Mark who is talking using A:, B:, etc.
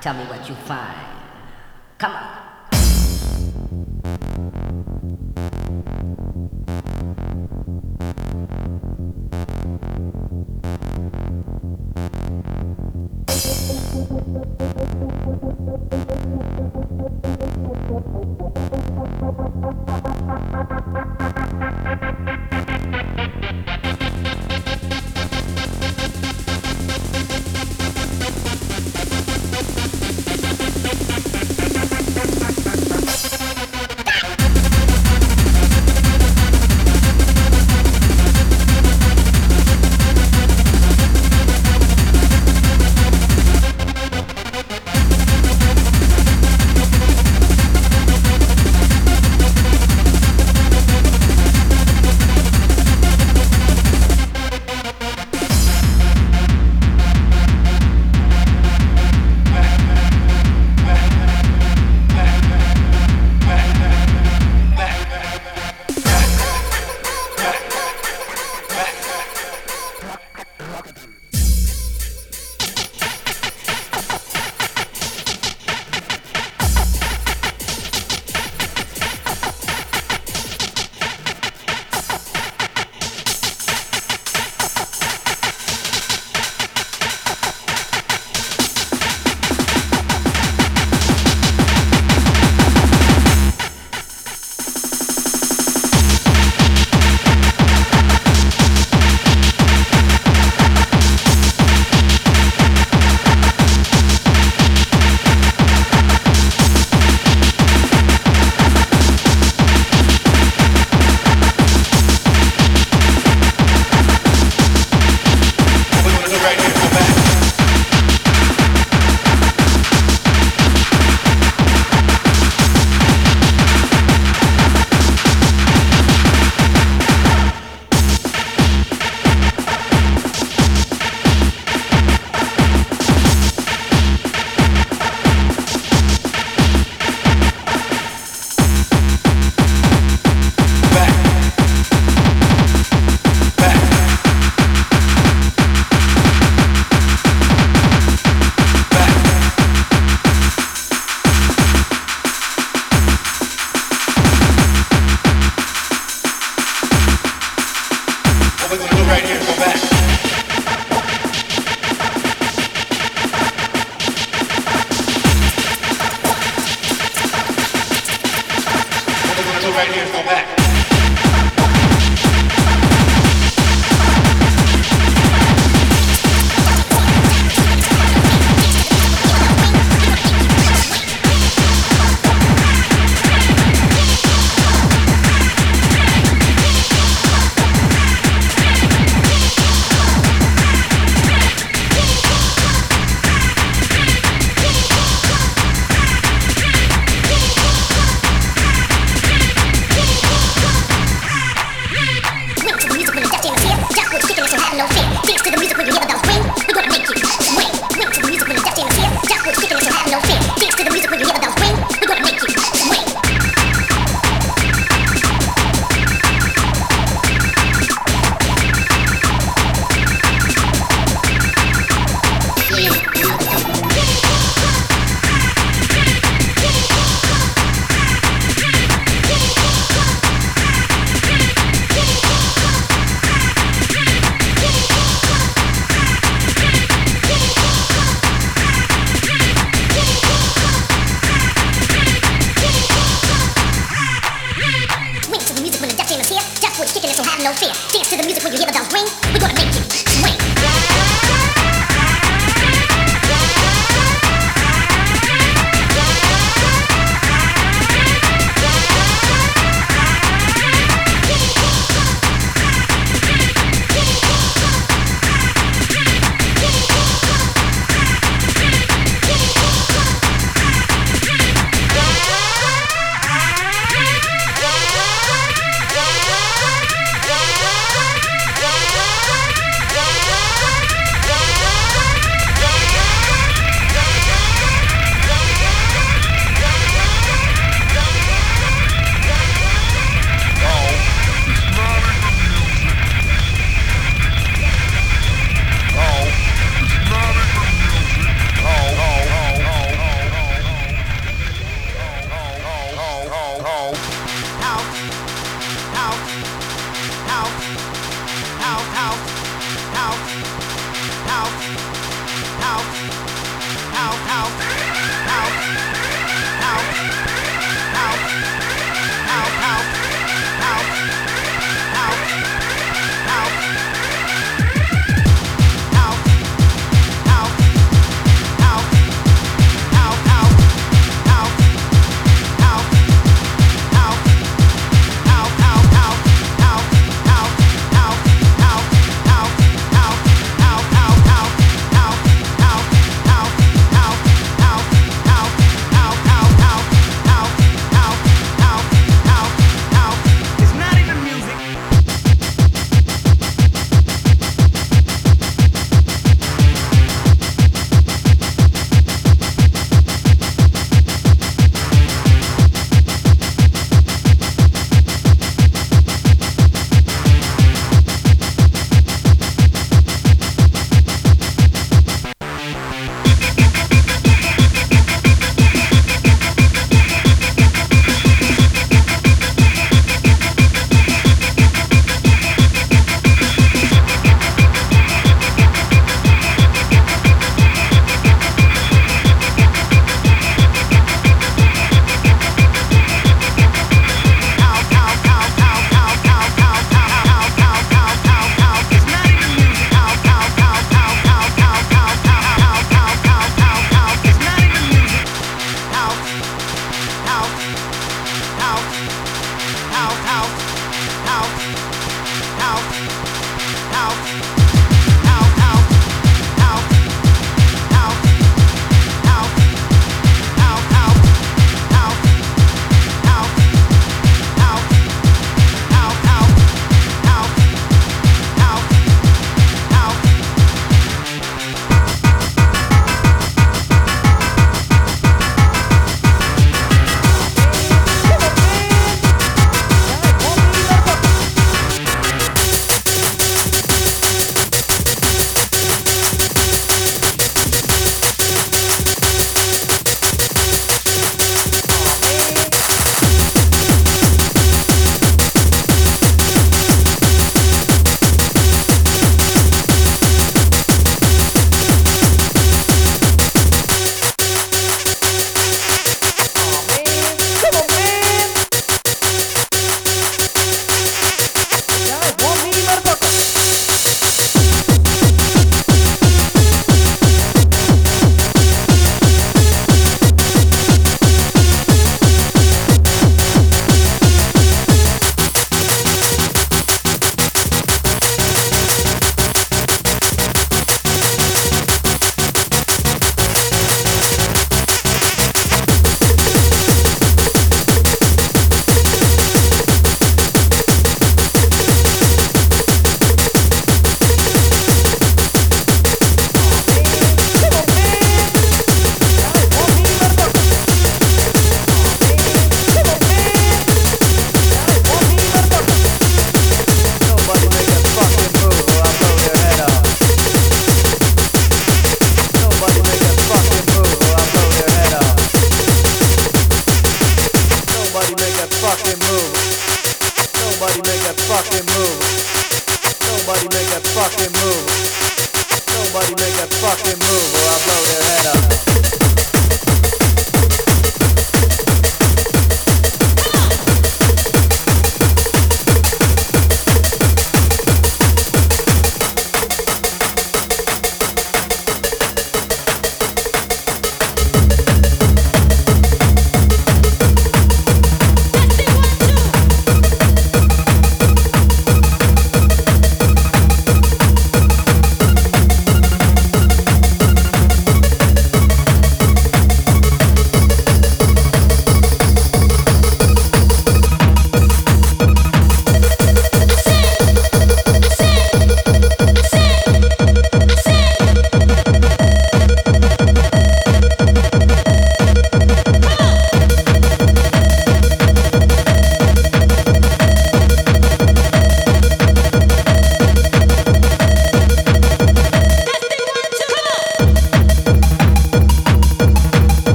A: Tell me what you find. Come on.